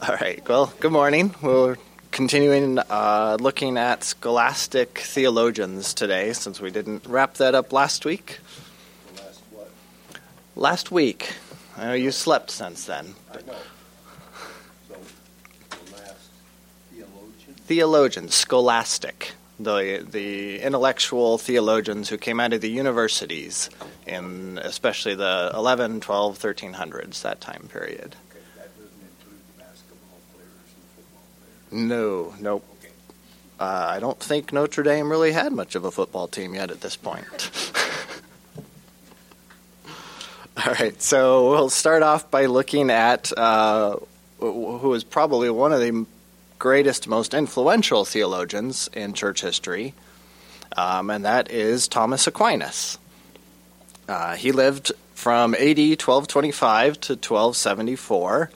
All right. Well, good morning. We're continuing uh, looking at scholastic theologians today, since we didn't wrap that up last week. Last what? Last week. I know you slept since then. I know. So, the last theologian? Theologians, scholastic, the the intellectual theologians who came out of the universities in especially the 11, 12, 1300s, that time period. Okay, that doesn't include the basketball players and football players. No, nope. Uh, I don't think Notre Dame really had much of a football team yet at this point. All right, so we'll start off by looking at uh, who is probably one of the greatest, most influential theologians in church history, um, and that is Thomas Aquinas. Uh, he lived from AD 1225 to 1274,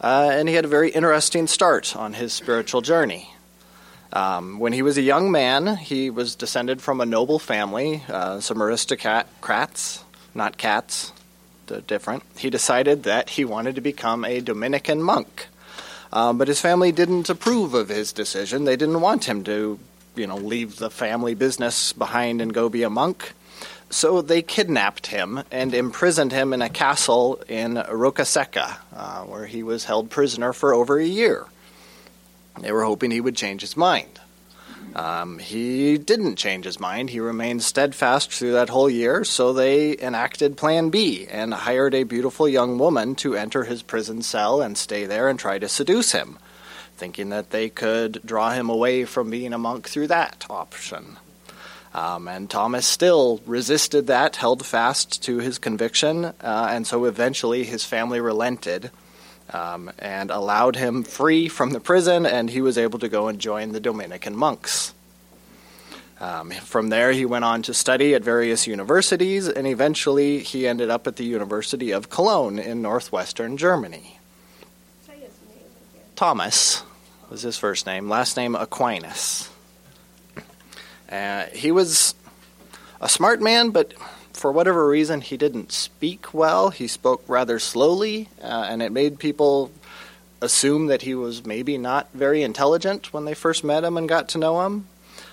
uh, and he had a very interesting start on his spiritual journey. Um, when he was a young man, he was descended from a noble family, uh, some aristocrats, not cats, different. He decided that he wanted to become a Dominican monk. Um, but his family didn't approve of his decision. They didn't want him to, you know, leave the family business behind and go be a monk. So they kidnapped him and imprisoned him in a castle in Roccasecca, uh, where he was held prisoner for over a year. They were hoping he would change his mind. Um, he didn't change his mind. He remained steadfast through that whole year, so they enacted Plan B and hired a beautiful young woman to enter his prison cell and stay there and try to seduce him, thinking that they could draw him away from being a monk through that option. Um, and Thomas still resisted that, held fast to his conviction, uh, and so eventually his family relented um, and allowed him free from the prison, and he was able to go and join the Dominican monks. Um, from there, he went on to study at various universities, and eventually he ended up at the University of Cologne in northwestern Germany. Say his name again. Thomas was his first name, last name Aquinas. Uh, he was a smart man, but for whatever reason, he didn't speak well. He spoke rather slowly, uh, and it made people assume that he was maybe not very intelligent when they first met him and got to know him.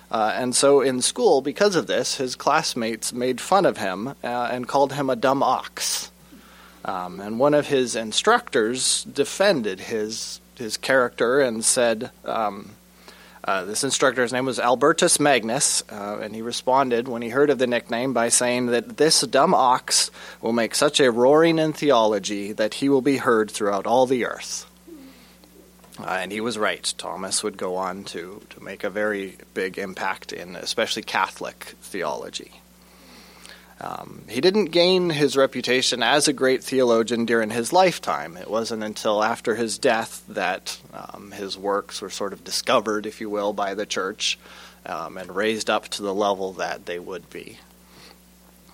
Uh, and so in school, because of this, his classmates made fun of him uh, and called him a dumb ox. Um, and one of his instructors defended his his character and said, um, uh, this instructor's name was Albertus Magnus, uh, and he responded when he heard of the nickname by saying that this dumb ox will make such a roaring in theology that he will be heard throughout all the earth. Uh, and he was right. Thomas would go on to, to make a very big impact in especially Catholic theology. Um, he didn't gain his reputation as a great theologian during his lifetime. It wasn't until after his death that um, his works were sort of discovered, if you will, by the church um, and raised up to the level that they would be.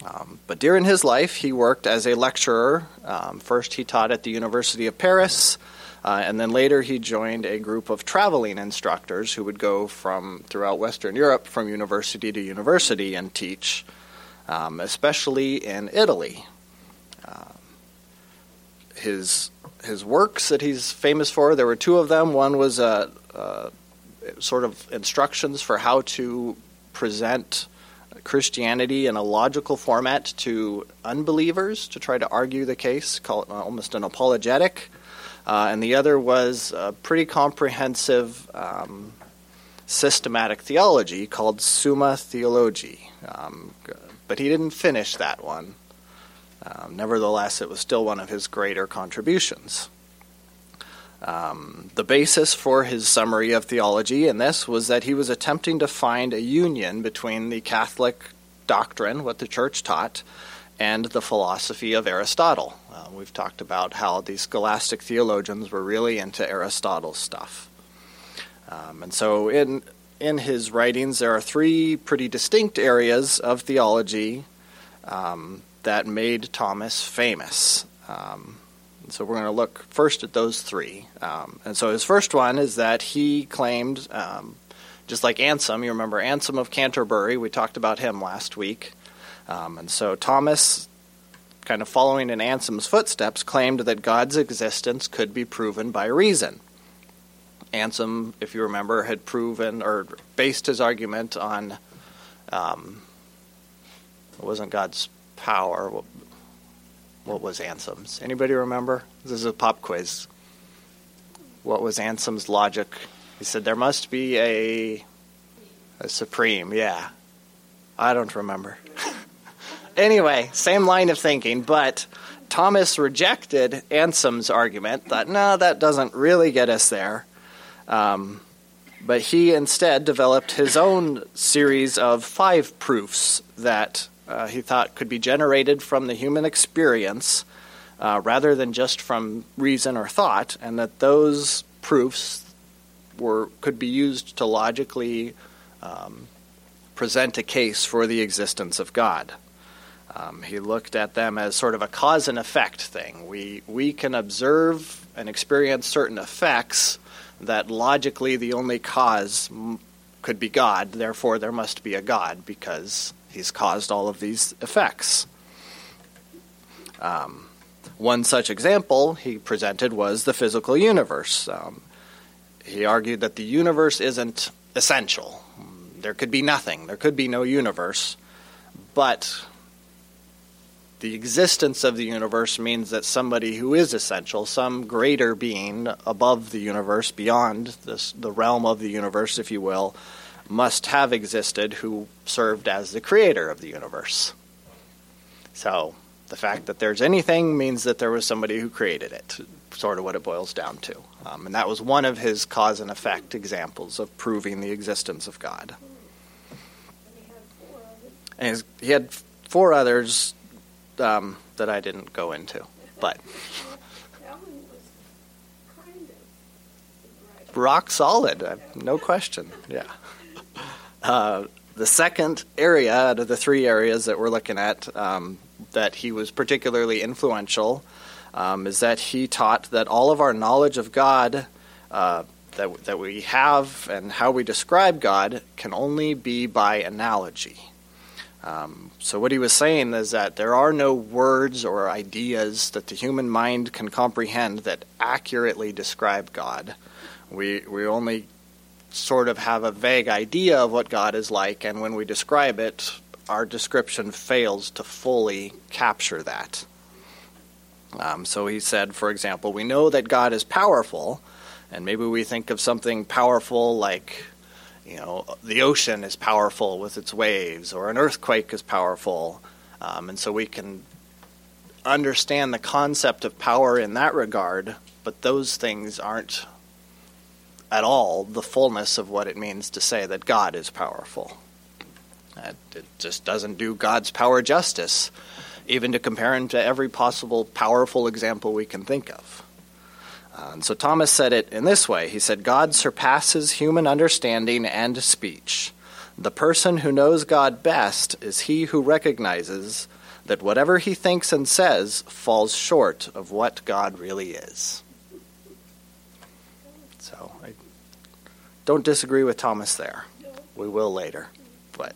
Um, but during his life, he worked as a lecturer. Um, first, he taught at the University of Paris, uh, and then later he joined a group of traveling instructors who would go from throughout Western Europe, from university to university, and teach um, especially in Italy. Um, his his works that he's famous for, there were two of them. One was a, uh, sort of instructions for how to present Christianity in a logical format to unbelievers to try to argue the case, call it almost an apologetic. Uh, and the other was a pretty comprehensive um, systematic theology called Summa Theologiae. Um, but he didn't finish that one. Um, nevertheless, it was still one of his greater contributions. Um, the basis for his summary of theology in this was that he was attempting to find a union between the Catholic doctrine, what the church taught, and the philosophy of Aristotle. Uh, we've talked about how the scholastic theologians were really into Aristotle's stuff. Um, and so, in in his writings, there are three pretty distinct areas of theology um, that made Thomas famous. Um, so we're going to look first at those three. Um, and so his first one is that he claimed, um, just like Anselm, you remember Anselm of Canterbury, we talked about him last week. Um, and so Thomas, kind of following in Anselm's footsteps, claimed that God's existence could be proven by reason. Anselm, if you remember, had proven or based his argument on um, it wasn't God's power. What, what was Anselm's? Anybody remember? This is a pop quiz. What was Anselm's logic? He said there must be a a supreme. Yeah, I don't remember. anyway, same line of thinking, but Thomas rejected Anselm's argument. Thought, no, that doesn't really get us there. Um, but he instead developed his own series of five proofs that uh, he thought could be generated from the human experience uh, rather than just from reason or thought, and that those proofs were could be used to logically um, present a case for the existence of God. Um, he looked at them as sort of a cause and effect thing. We we can observe and experience certain effects that logically the only cause could be God. Therefore, there must be a God because He's caused all of these effects. Um, one such example he presented was the physical universe. Um, he argued that the universe isn't essential. There could be nothing, there could be no universe, but the existence of the universe means that somebody who is essential, some greater being above the universe, beyond this, the realm of the universe, if you will, must have existed who served as the creator of the universe. So, the fact that there's anything means that there was somebody who created it, sort of what it boils down to. Um, and that was one of his cause and effect examples of proving the existence of God. And he had four others. Um, that I didn't go into, but rock solid, uh, no question. Yeah. Uh, the second area out of the three areas that we're looking at um, that he was particularly influential um, is that he taught that all of our knowledge of God uh, that, that we have and how we describe God can only be by analogy. Um, so, what he was saying is that there are no words or ideas that the human mind can comprehend that accurately describe God. We, we only sort of have a vague idea of what God is like, and when we describe it, our description fails to fully capture that. Um, so he said, for example, we know that God is powerful, and maybe we think of something powerful like, you know, the ocean is powerful with its waves, or an earthquake is powerful, um, and so we can understand the concept of power in that regard, but those things aren't at all the fullness of what it means to say that God is powerful. It, it just doesn't do God's power justice, even to compare him to every possible powerful example we can think of. And so Thomas said it in this way He said, God surpasses human understanding and speech. The person who knows God best is he who recognizes that whatever he thinks and says falls short of what God really is. So I don't disagree with Thomas there. We will later. But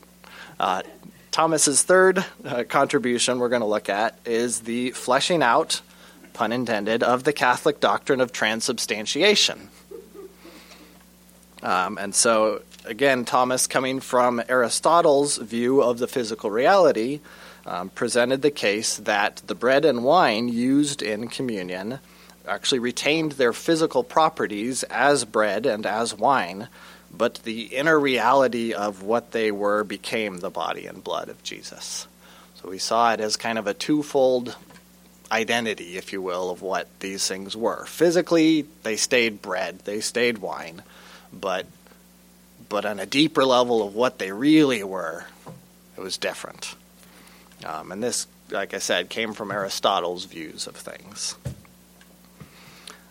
uh, Thomas's third uh, contribution we're going to look at is the fleshing out, pun intended, of the Catholic doctrine of transubstantiation. Um, and so, again, Thomas, coming from Aristotle's view of the physical reality, um, presented the case that the bread and wine used in communion actually retained their physical properties as bread and as wine, but the inner reality of what they were became the body and blood of Jesus. So we saw it as kind of a twofold identity, if you will, of what these things were. Physically, they stayed bread, they stayed wine, but but on a deeper level of what they really were, it was different. Um, and this, like I said, came from Aristotle's views of things.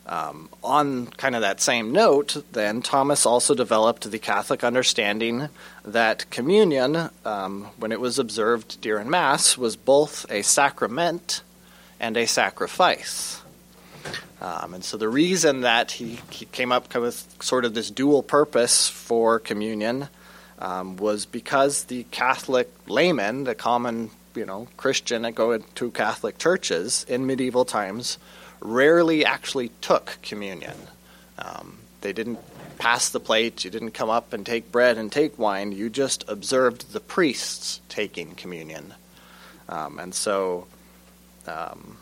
Um, on kind of that same note, then, Thomas also developed the Catholic understanding that communion, um, when it was observed during Mass, was both a sacrament and a sacrifice. Um, and so the reason that he, he came up with sort of this dual purpose for communion um, was because the Catholic layman, the common you know Christian that go to Catholic churches in medieval times, rarely actually took communion. Um, they didn't pass the plate, you didn't come up and take bread and take wine, you just observed the priests taking communion. Um, and so, um,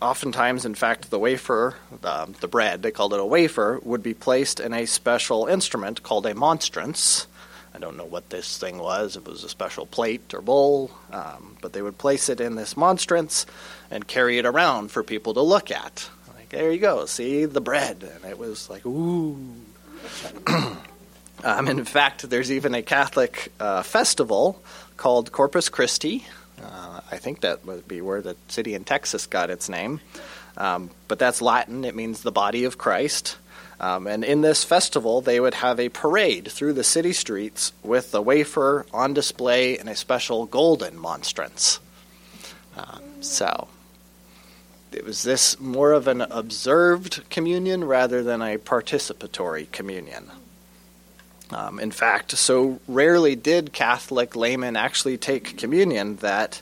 oftentimes, in fact, the wafer, the, bread, they called it a wafer, would be placed in a special instrument called a monstrance. I don't know what this thing was. It was a special plate or bowl, um, but they would place it in this monstrance and carry it around for people to look at. Like, there you go, see the bread. And it was like, ooh. um, in fact, there's even a Catholic uh, festival called Corpus Christi. Uh, I think that would be where the city in Texas got its name. Um, but that's Latin, it means the body of Christ. Um, and in this festival, they would have a parade through the city streets with a wafer on display in a special golden monstrance. Uh, so, it was this more of an observed communion rather than a participatory communion. Um, in fact, so rarely did Catholic laymen actually take communion that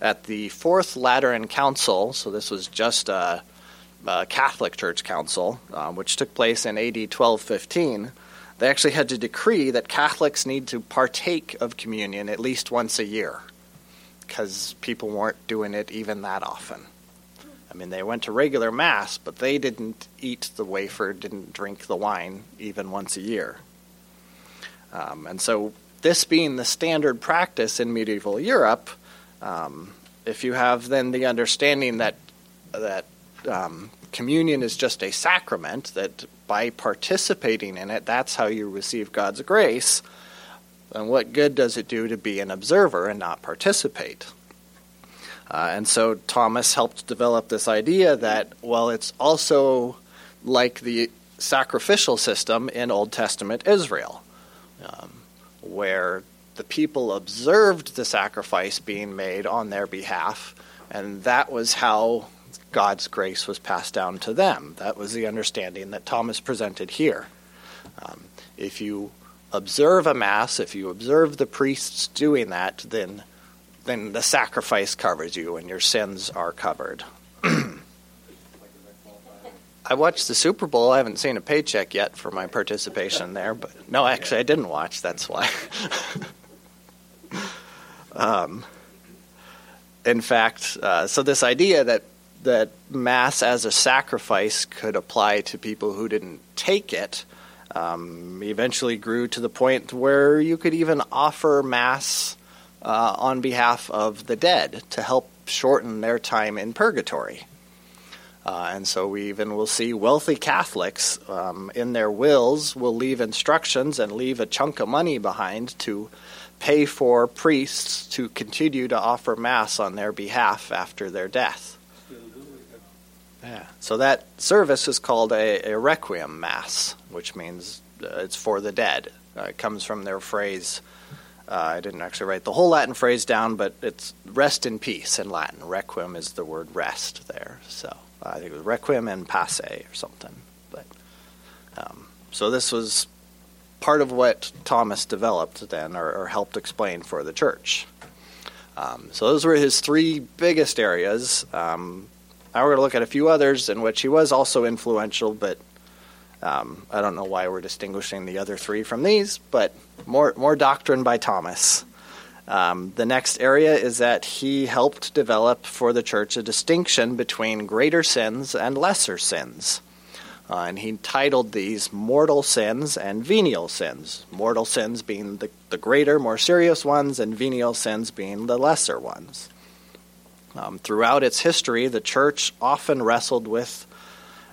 at the Fourth Lateran Council, so this was just a, a Catholic Church council, um, which took place in AD 1215, they actually had to decree that Catholics need to partake of communion at least once a year because people weren't doing it even that often. I mean, they went to regular Mass, but they didn't eat the wafer, didn't drink the wine even once a year. Um, and so, this being the standard practice in medieval Europe, um, if you have then the understanding that that um, communion is just a sacrament, that by participating in it, that's how you receive God's grace, then what good does it do to be an observer and not participate? Uh, and so Thomas helped develop this idea that, well, it's also like the sacrificial system in Old Testament Israel um, where the people observed the sacrifice being made on their behalf, and that was how God's grace was passed down to them. That was the understanding that Thomas presented here. Um, if you observe a mass, if you observe the priests doing that, then then the sacrifice covers you and your sins are covered. I watched the Super Bowl. I haven't seen a paycheck yet for my participation there, but no, actually, I didn't watch. That's why. um, in fact, uh, so this idea that that mass as a sacrifice could apply to people who didn't take it um, eventually grew to the point where you could even offer mass uh, on behalf of the dead to help shorten their time in purgatory. Uh, and so we even will see wealthy Catholics um, in their wills will leave instructions and leave a chunk of money behind to pay for priests to continue to offer Mass on their behalf after their death. Yeah. So that service is called a, a requiem Mass, which means uh, it's for the dead. Uh, it comes from their phrase. Uh, I didn't actually write the whole Latin phrase down, but it's rest in peace in Latin. Requiem is the word rest there. So. I think it was Requiem and Passe or something. But um, so this was part of what Thomas developed then, or, or helped explain for the church. Um, so those were his three biggest areas. Um, now we're going to look at a few others in which he was also influential, but um, I don't know why we're distinguishing the other three from these. But more more doctrine by Thomas. Um, the next area is that he helped develop for the church a distinction between greater sins and lesser sins. Uh, and he titled these mortal sins and venial sins. Mortal sins being the, the greater, more serious ones, and venial sins being the lesser ones. Um, throughout its history, the church often wrestled with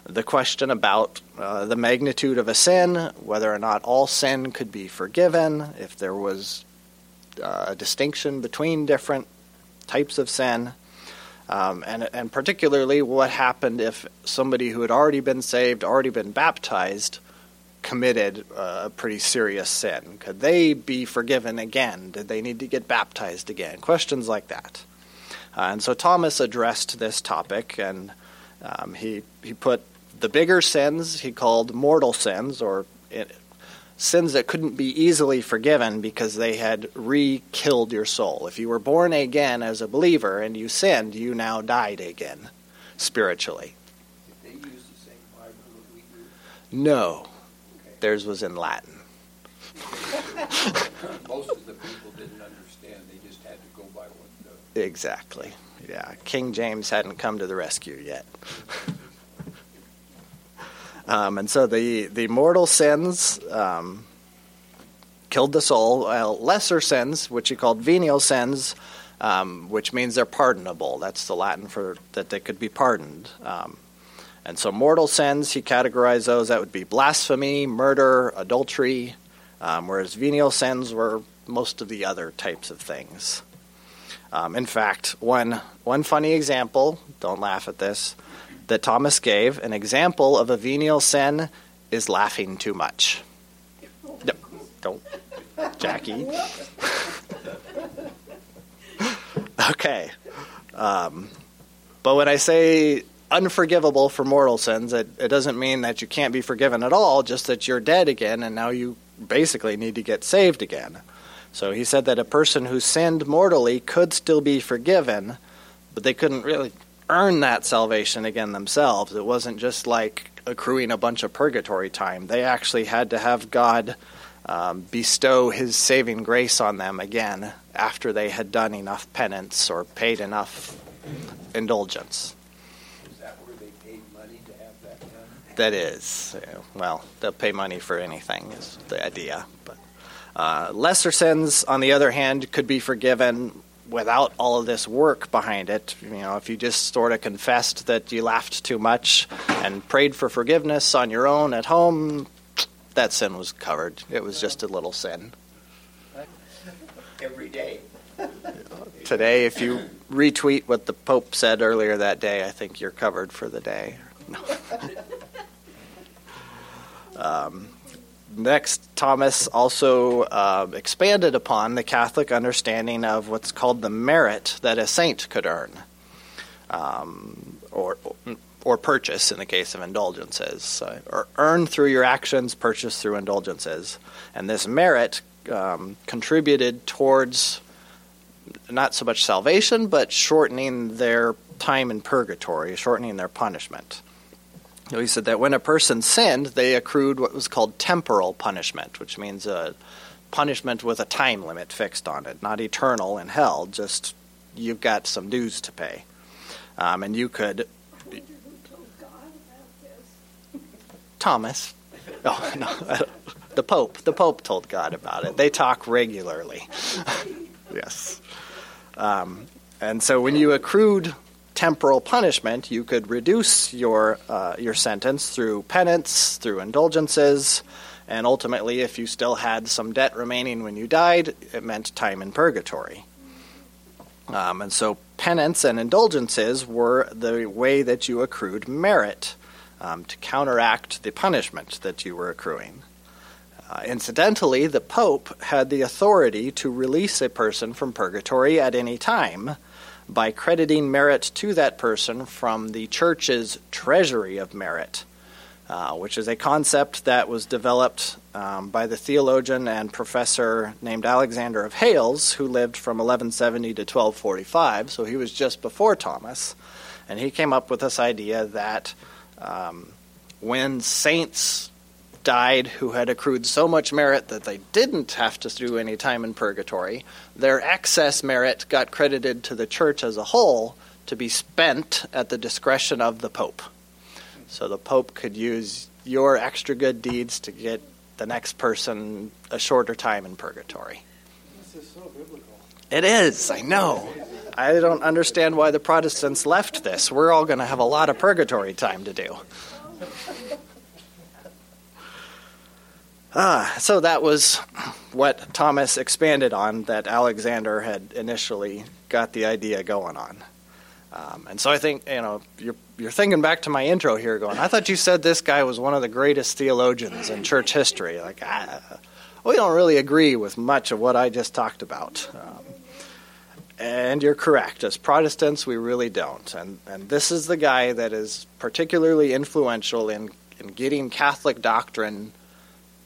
the question about uh, the magnitude of a sin, whether or not all sin could be forgiven, if there was uh, a distinction between different types of sin, um, and, and particularly what happened if somebody who had already been saved, already been baptized, committed a pretty serious sin. Could they be forgiven again? Did they need to get baptized again? Questions like that. Uh, and so Thomas addressed this topic, and um, he he put the bigger sins he called mortal sins, or sins that couldn't be easily forgiven because they had re killed your soul. If you were born again as a believer and you sinned, you now died again spiritually. Did they use the same Bible that we do? No. theirs was in Latin. Most of the people didn't understand, they just had to go by what the Exactly. Yeah, King James hadn't come to the rescue yet. um, and so the, the mortal sins um, killed the soul, lesser sins, which he called venial sins, um, which means they're pardonable. That's the Latin for that they could be pardoned. Um, and so mortal sins, he categorized those, that would be blasphemy, murder, adultery, um, whereas venial sins were most of the other types of things. Um, in fact, one one funny example, don't laugh at this, that Thomas gave, an example of a venial sin is laughing too much. No, don't, Jackie. okay. Um, but when I say unforgivable for mortal sins, it, it doesn't mean that you can't be forgiven at all, just that you're dead again and now you basically need to get saved again. So he said that a person who sinned mortally could still be forgiven, but they couldn't really earn that salvation again themselves. It wasn't just like accruing a bunch of purgatory time. They actually had to have God um, bestow his saving grace on them again after they had done enough penance or paid enough indulgence. Is that where they paid money to have that done? That is, well, they'll pay money for anything, is the idea. But uh, lesser sins, on the other hand, could be forgiven without all of this work behind it. You know, if you just sort of confessed that you laughed too much and prayed for forgiveness on your own at home, that sin was covered. It was just a little sin. Every day. Today, if you retweet what the Pope said earlier that day, I think you're covered for the day. Um, next, Thomas also uh, expanded upon the Catholic understanding of what's called the merit that a saint could earn, um, or or purchase in the case of indulgences, uh, or earn through your actions, purchase through indulgences, and this merit um, contributed towards not so much salvation, but shortening their time in purgatory, shortening their punishment. He said that when a person sinned, they accrued what was called temporal punishment, which means a punishment with a time limit fixed on it, not eternal in hell, just you've got some dues to pay. Um, and you could. I wonder who told God about this. Thomas. Oh, no. the Pope. The Pope told God about it. They talk regularly. yes. Um, and so when you accrued temporal punishment, you could reduce your uh, your sentence through penance, through indulgences, and ultimately, if you still had some debt remaining when you died, it meant time in purgatory. Um, and so, penance and indulgences were the way that you accrued merit um, to counteract the punishment that you were accruing. Uh, incidentally, the Pope had the authority to release a person from purgatory at any time by crediting merit to that person from the church's treasury of merit, uh, which is a concept that was developed um, by the theologian and professor named Alexander of Hales, who lived from 1170 to 1245, so he was just before Thomas. And he came up with this idea that um, when saints died who had accrued so much merit that they didn't have to do any time in purgatory, their excess merit got credited to the church as a whole to be spent at the discretion of the Pope. So the Pope could use your extra good deeds to get the next person a shorter time in purgatory. This is so biblical. It is, I know. I don't understand why the Protestants left this. We're all going to have a lot of purgatory time to do. Ah, so that was what Thomas expanded on that Alexander had initially got the idea going on. Um, and so I think, you know, you're, you're thinking back to my intro here going, I thought you said this guy was one of the greatest theologians in church history. Like, we don't really agree with much of what I just talked about. Um, and you're correct. As Protestants, we really don't. And, and this is the guy that is particularly influential in, in getting Catholic doctrine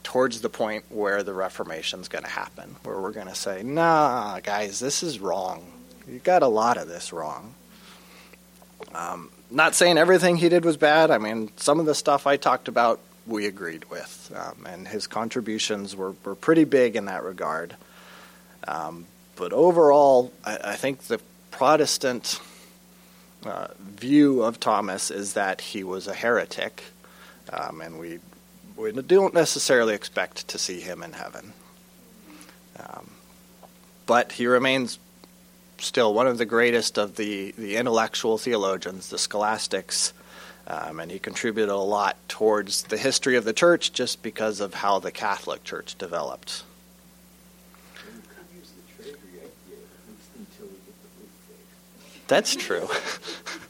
towards the point where the Reformation's going to happen, where we're going to say, nah, guys, this is wrong. You got a lot of this wrong. Um, not saying everything he did was bad. I mean, some of the stuff I talked about we agreed with, um, and his contributions were, were pretty big in that regard. Um, but overall, I, I, think the Protestant uh, view of Thomas is that he was a heretic, um, and we we don't necessarily expect to see him in heaven. Um, but he remains still one of the greatest of the, the intellectual theologians, the scholastics, um, and he contributed a lot towards the history of the church just because of how the Catholic Church developed. That's true.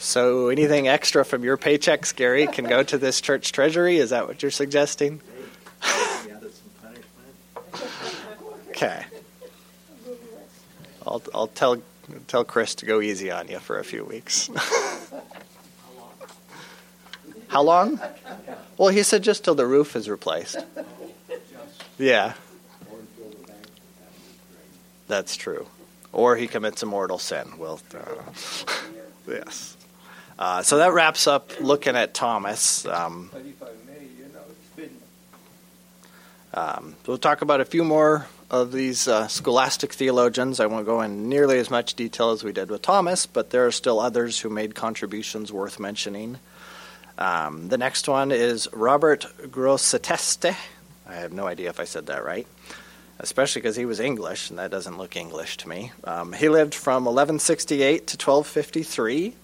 so, anything extra from your paychecks, Gary, can go to this church treasury? Is that what you're suggesting? Okay. I'll I'll tell tell Chris to go easy on you for a few weeks. How long? Well, he said just till the roof is replaced. Yeah. That's true. Or he commits a mortal sin. Well, uh, yes. Uh, so that wraps up looking at Thomas. Um, um, we'll talk about a few more of these uh, scholastic theologians. I won't go in nearly as much detail as we did with Thomas, but there are still others who made contributions worth mentioning. Um, the next one is Robert Grosseteste. I have no idea if I said that right, especially because he was English, and that doesn't look English to me. Um, he lived from 1168 to 1253,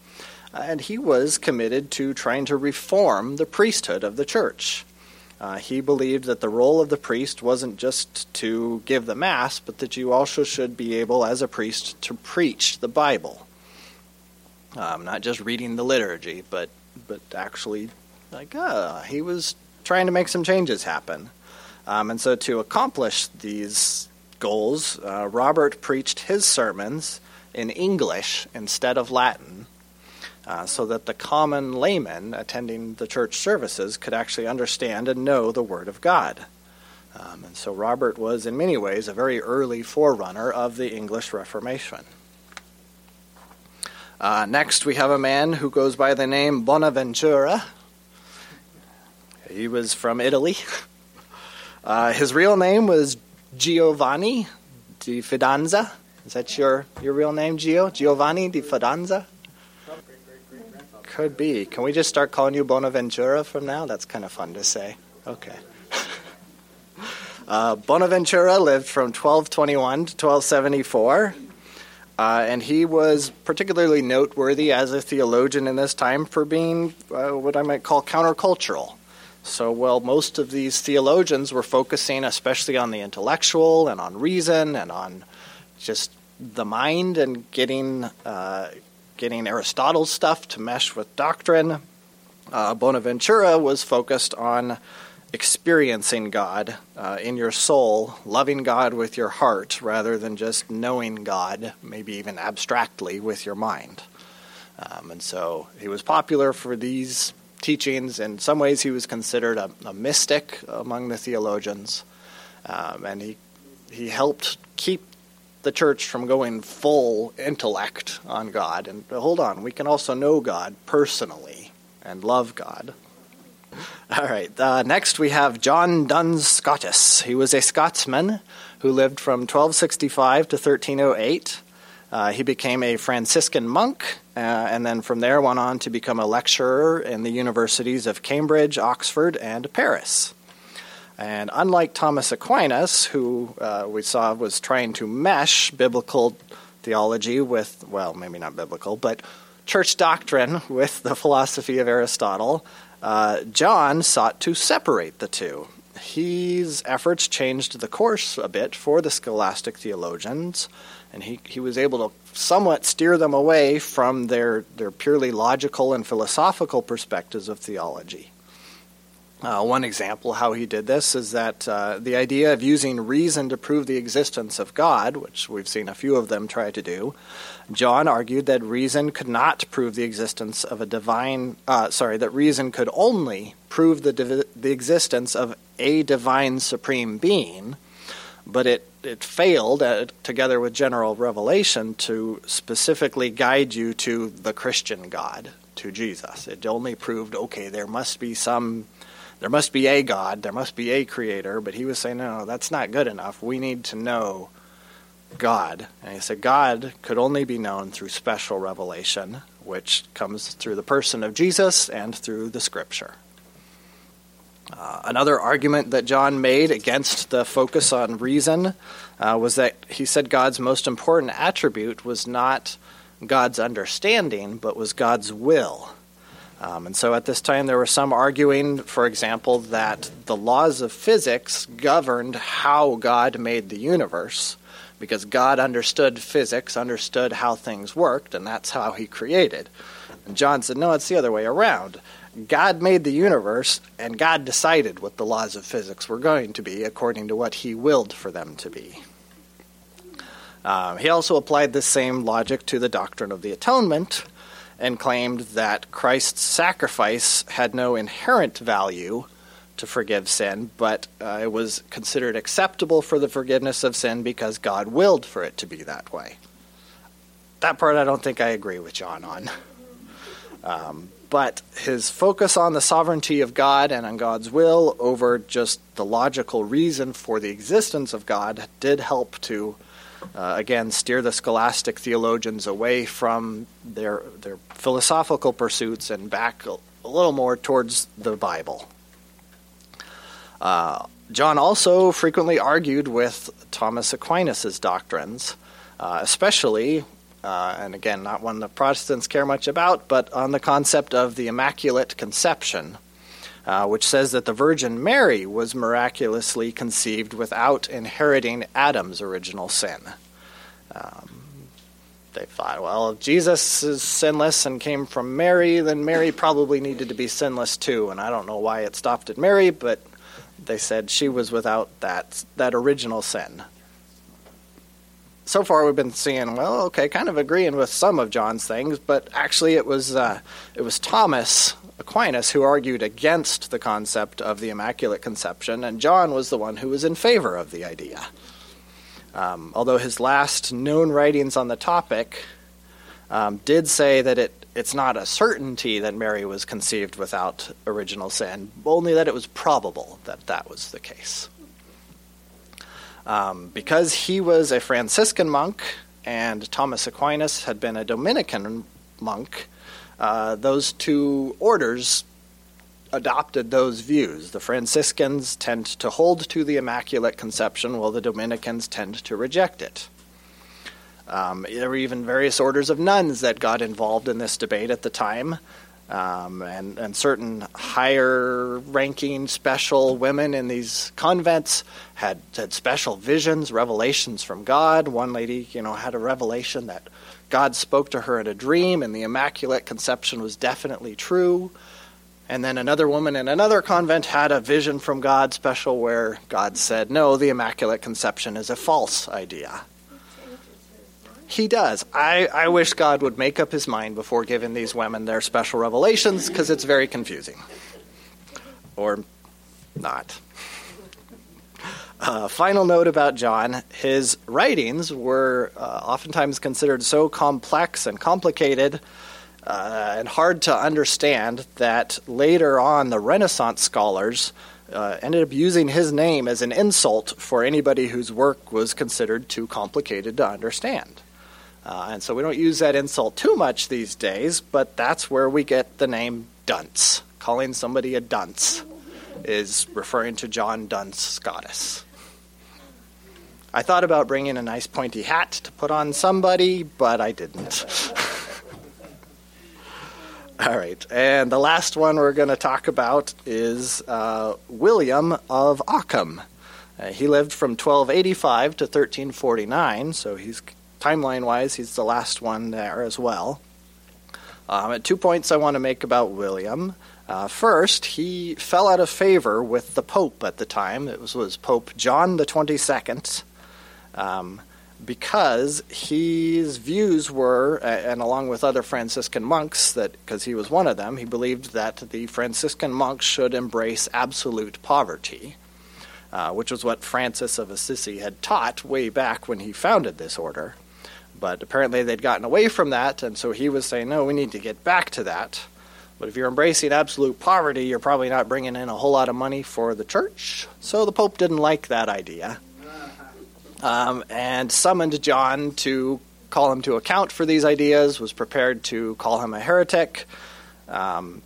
and he was committed to trying to reform the priesthood of the church. Uh, he believed that the role of the priest wasn't just to give the Mass, but that you also should be able, as a priest, to preach the Bible. Um, not just reading the liturgy, but but actually, like, uh, he was trying to make some changes happen. Um, and so, to accomplish these goals, uh, Robert preached his sermons in English instead of Latin uh, so that the common layman attending the church services could actually understand and know the Word of God. Um, and so Robert was, in many ways, a very early forerunner of the English Reformation. Uh, next, we have a man who goes by the name Bonaventura. He was from Italy. Uh, his real name was Giovanni di Fidanza. Is that your, your real name, Gio? Giovanni di Fidanza? Could be. Can we just start calling you Bonaventura from now? That's kind of fun to say. Okay. uh, Bonaventura lived from 1221 to 1274. Uh, and he was particularly noteworthy as a theologian in this time for being uh, what I might call countercultural. So, while most of these theologians were focusing especially on the intellectual and on reason and on just the mind and getting uh, getting Aristotle's stuff to mesh with doctrine, uh, Bonaventura was focused on experiencing God uh, in your soul, loving God with your heart, rather than just knowing God, maybe even abstractly with your mind. Um, and so he was popular for these teachings. In some ways, he was considered a, a mystic among the theologians, um, and he he helped keep the church from going full intellect on God. And hold on, we can also know God personally and love God. All right, uh, next we have John Duns Scotus. He was a Scotsman who lived from 1265 to 1308. Uh, he became a Franciscan monk, uh, and then from there went on to become a lecturer in the universities of Cambridge, Oxford, and Paris. And unlike Thomas Aquinas, who uh, we saw was trying to mesh biblical theology with, well, maybe not biblical, but church doctrine with the philosophy of Aristotle, uh, John sought to separate the two. His efforts changed the course a bit for the scholastic theologians, and he, he was able to somewhat steer them away from their, their purely logical and philosophical perspectives of theology. Uh, one example how he did this is that uh, the idea of using reason to prove the existence of God, which we've seen a few of them try to do, John argued that reason could not prove the existence of a divine. Uh, sorry, that reason could only prove the the existence of a divine supreme being, but it it failed, uh, together with general revelation, to specifically guide you to the Christian God to Jesus. It only proved okay, there must be some, there must be a God, there must be a creator. But he was saying, no, that's not good enough. We need to know God. And he said, God could only be known through special revelation, which comes through the person of Jesus and through the Scripture. Uh, another argument that John made against the focus on reason uh, was that he said God's most important attribute was not God's understanding, but was God's will. Um, and so at this time, there were some arguing, for example, that the laws of physics governed how God made the universe, because God understood physics, understood how things worked, and that's how he created. And John said, no, it's the other way around. God made the universe, and God decided what the laws of physics were going to be according to what He willed for them to be. Um, he also applied this same logic to the doctrine of the atonement and claimed that Christ's sacrifice had no inherent value to forgive sin, but uh, it was considered acceptable for the forgiveness of sin because God willed for it to be that way. That part I don't think I agree with John on. Um, but his focus on the sovereignty of God and on God's will over just the logical reason for the existence of God did help to, uh, again, steer the scholastic theologians away from their, their philosophical pursuits and back a, little more towards the Bible. Uh, John also frequently argued with Thomas Aquinas' doctrines, uh, especially uh, and again, not one the Protestants care much about, but on the concept of the Immaculate Conception, uh, which says that the Virgin Mary was miraculously conceived without inheriting Adam's original sin. Um, they thought, well, if Jesus is sinless and came from Mary, then Mary probably needed to be sinless too. And I don't know why it stopped at Mary, but they said she was without that that original sin so far we've been seeing well okay kind of agreeing with some of john's things but actually it was uh, it was thomas aquinas who argued against the concept of the immaculate conception and john was the one who was in favor of the idea. Um, although his last known writings on the topic um, did say that it it's not a certainty that mary was conceived without original sin only that it was probable that that was the case. Um, because he was a Franciscan monk and Thomas Aquinas had been a Dominican monk, uh, those two orders adopted those views. The Franciscans tend to hold to the Immaculate Conception, while the Dominicans tend to reject it. Um, there were even various orders of nuns that got involved in this debate at the time. Um, and, and certain higher ranking special women in these convents had, had special visions, revelations from God. One lady, you know, had a revelation that God spoke to her in a dream and the Immaculate Conception was definitely true. And then another woman in another convent had a vision from God special where God said, no, the Immaculate Conception is a false idea. He does. I, I wish God would make up his mind before giving these women their special revelations because it's very confusing. Or not. Uh, final note about John his writings were uh, oftentimes considered so complex and complicated uh, and hard to understand that later on the Renaissance scholars uh, ended up using his name as an insult for anybody whose work was considered too complicated to understand. Uh, and so we don't use that insult too much these days, but that's where we get the name dunce. Calling somebody a dunce is referring to John Duns Scotus. I thought about bringing a nice pointy hat to put on somebody, but I didn't. All right, and the last one we're going to talk about is uh, William of Ockham. Uh, he lived from 1285 to 1349, so he's timeline wise, he's the last one there as well. Um, two points I want to make about William. Uh, first, he fell out of favor with the Pope at the time. It was, was Pope John the 22nd, um, because his views were, and along with other Franciscan monks, that because he was one of them, he believed that the Franciscan monks should embrace absolute poverty, uh, which was what Francis of Assisi had taught way back when he founded this order. But apparently they'd gotten away from that, and so he was saying, no, we need to get back to that. But if you're embracing absolute poverty, you're probably not bringing in a whole lot of money for the church. So the Pope didn't like that idea um, and summoned John to call him to account for these ideas, was prepared to call him a heretic. Um,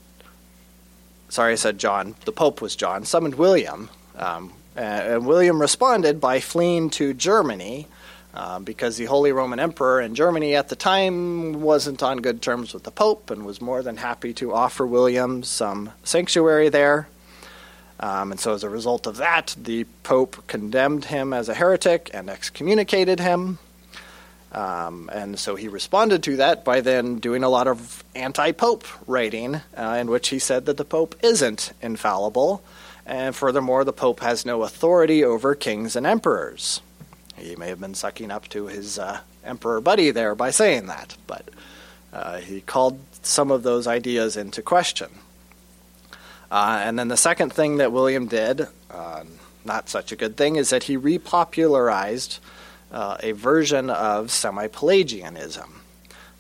sorry, I said John. The Pope was John. Summoned William. Um, and William responded by fleeing to Germany uh, because the Holy Roman Emperor in Germany at the time wasn't on good terms with the Pope and was more than happy to offer William some sanctuary there. Um, and so, as a result of that, the Pope condemned him as a heretic and excommunicated him. Um, and so he responded to that by then doing a lot of anti Pope writing, uh, in which he said that the Pope isn't infallible. And furthermore, the Pope has no authority over kings and emperors. He may have been sucking up to his uh, emperor buddy there by saying that, but uh, he called some of those ideas into question. Uh, and then the second thing that William did, uh, not such a good thing, is that he repopularized uh, a version of semi Pelagianism.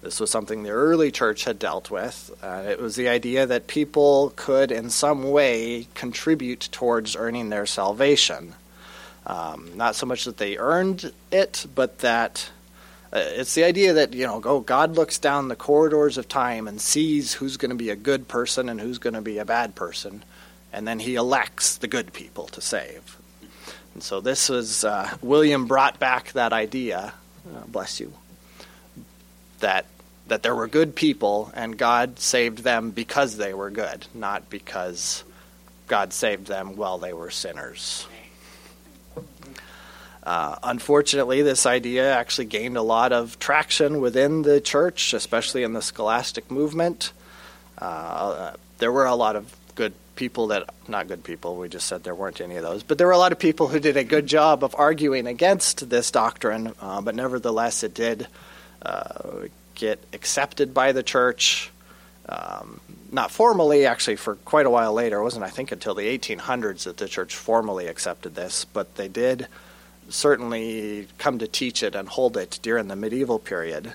This was something the early church had dealt with. Uh, it was the idea that people could, in some way, contribute towards earning their salvation. Um, not so much that they earned it, but that it's the idea that you know, go God looks down the corridors of time and sees who's going to be a good person and who's going to be a bad person, and then He elects the good people to save. And so this was uh, William brought back that idea. Uh, bless you. That that there were good people and God saved them because they were good, not because God saved them while they were sinners. Uh, unfortunately, this idea actually gained a lot of traction within the church, especially in the scholastic movement. Uh, there were a lot of good people that, not good people, we just said there weren't any of those, but there were a lot of people who did a good job of arguing against this doctrine, uh, but nevertheless, it did uh, get accepted by the church. Um, not formally, actually, for quite a while later. It wasn't, I think, until the 1800s that the church formally accepted this, but they did certainly come to teach it and hold it during the medieval period.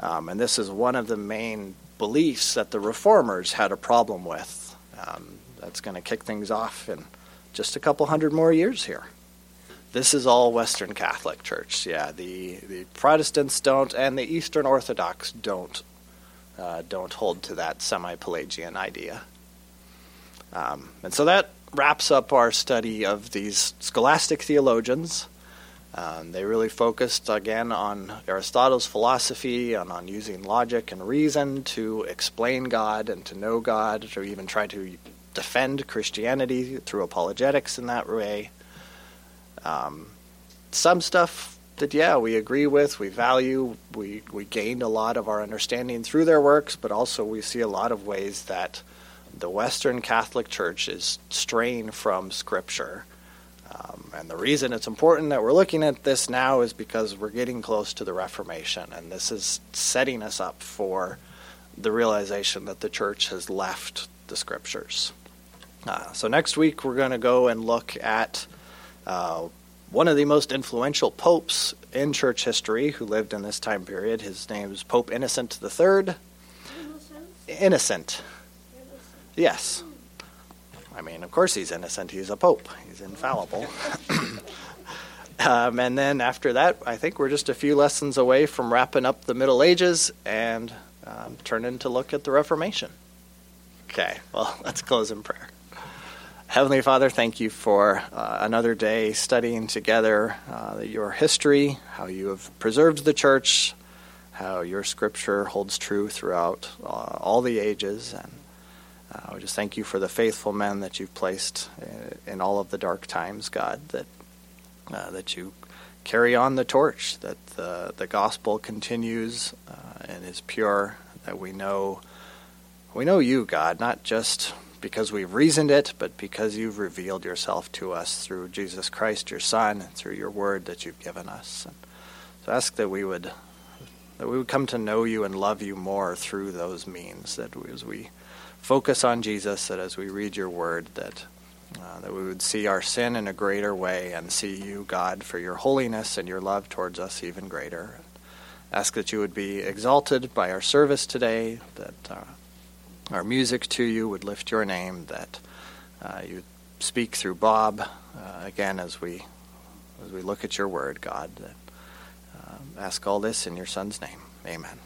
Um, and this is one of the main beliefs that the reformers had a problem with. Um, that's going to kick things off in just a couple hundred more years here. This is all Western Catholic Church. Yeah, the, the Protestants don't, and the Eastern Orthodox don't uh, don't hold to that semi-Pelagian idea. Um, and so that wraps up our study of these scholastic theologians. Um, they really focused again on Aristotle's philosophy and on using logic and reason to explain God and to know God, to even try to defend Christianity through apologetics in that way. Um, some stuff that, yeah, we agree with, we value, we, we gained a lot of our understanding through their works, but also we see a lot of ways that the Western Catholic Church is straying from Scripture um, and the reason it's important that we're looking at this now is because we're getting close to the Reformation, and this is setting us up for the realization that the church has left the scriptures. Uh, so, next week we're going to go and look at uh, one of the most influential popes in church history who lived in this time period. His name is Pope Innocent III. Innocence? Innocent. Innocence. Yes. I mean, of course he's innocent. He's a pope. He's infallible. um, and then after that, I think we're just a few lessons away from wrapping up the Middle Ages and um, turning to look at the Reformation. Okay, well, let's close in prayer. Heavenly Father, thank you for uh, another day studying together uh, your history, how you have preserved the church, how your scripture holds true throughout uh, all the ages, and uh, we just thank you for the faithful men that you've placed uh, in all of the dark times, God, that uh, that you carry on the torch, that the, the gospel continues uh, and is pure, that we know we know you, God, not just because we've reasoned it, but because you've revealed yourself to us through Jesus Christ, your Son, and through your word that you've given us. And so ask that we would that we would come to know you and love you more through those means, that we, as we focus on Jesus, that as we read your word, that uh, that we would see our sin in a greater way and see you, God, for your holiness and your love towards us even greater. ask that you would be exalted by our service today, that uh, our music to you would lift your name, that uh, you speak through Bob uh, again as we as we look at your word, God. That, uh, ask all this in your Son's name. Amen.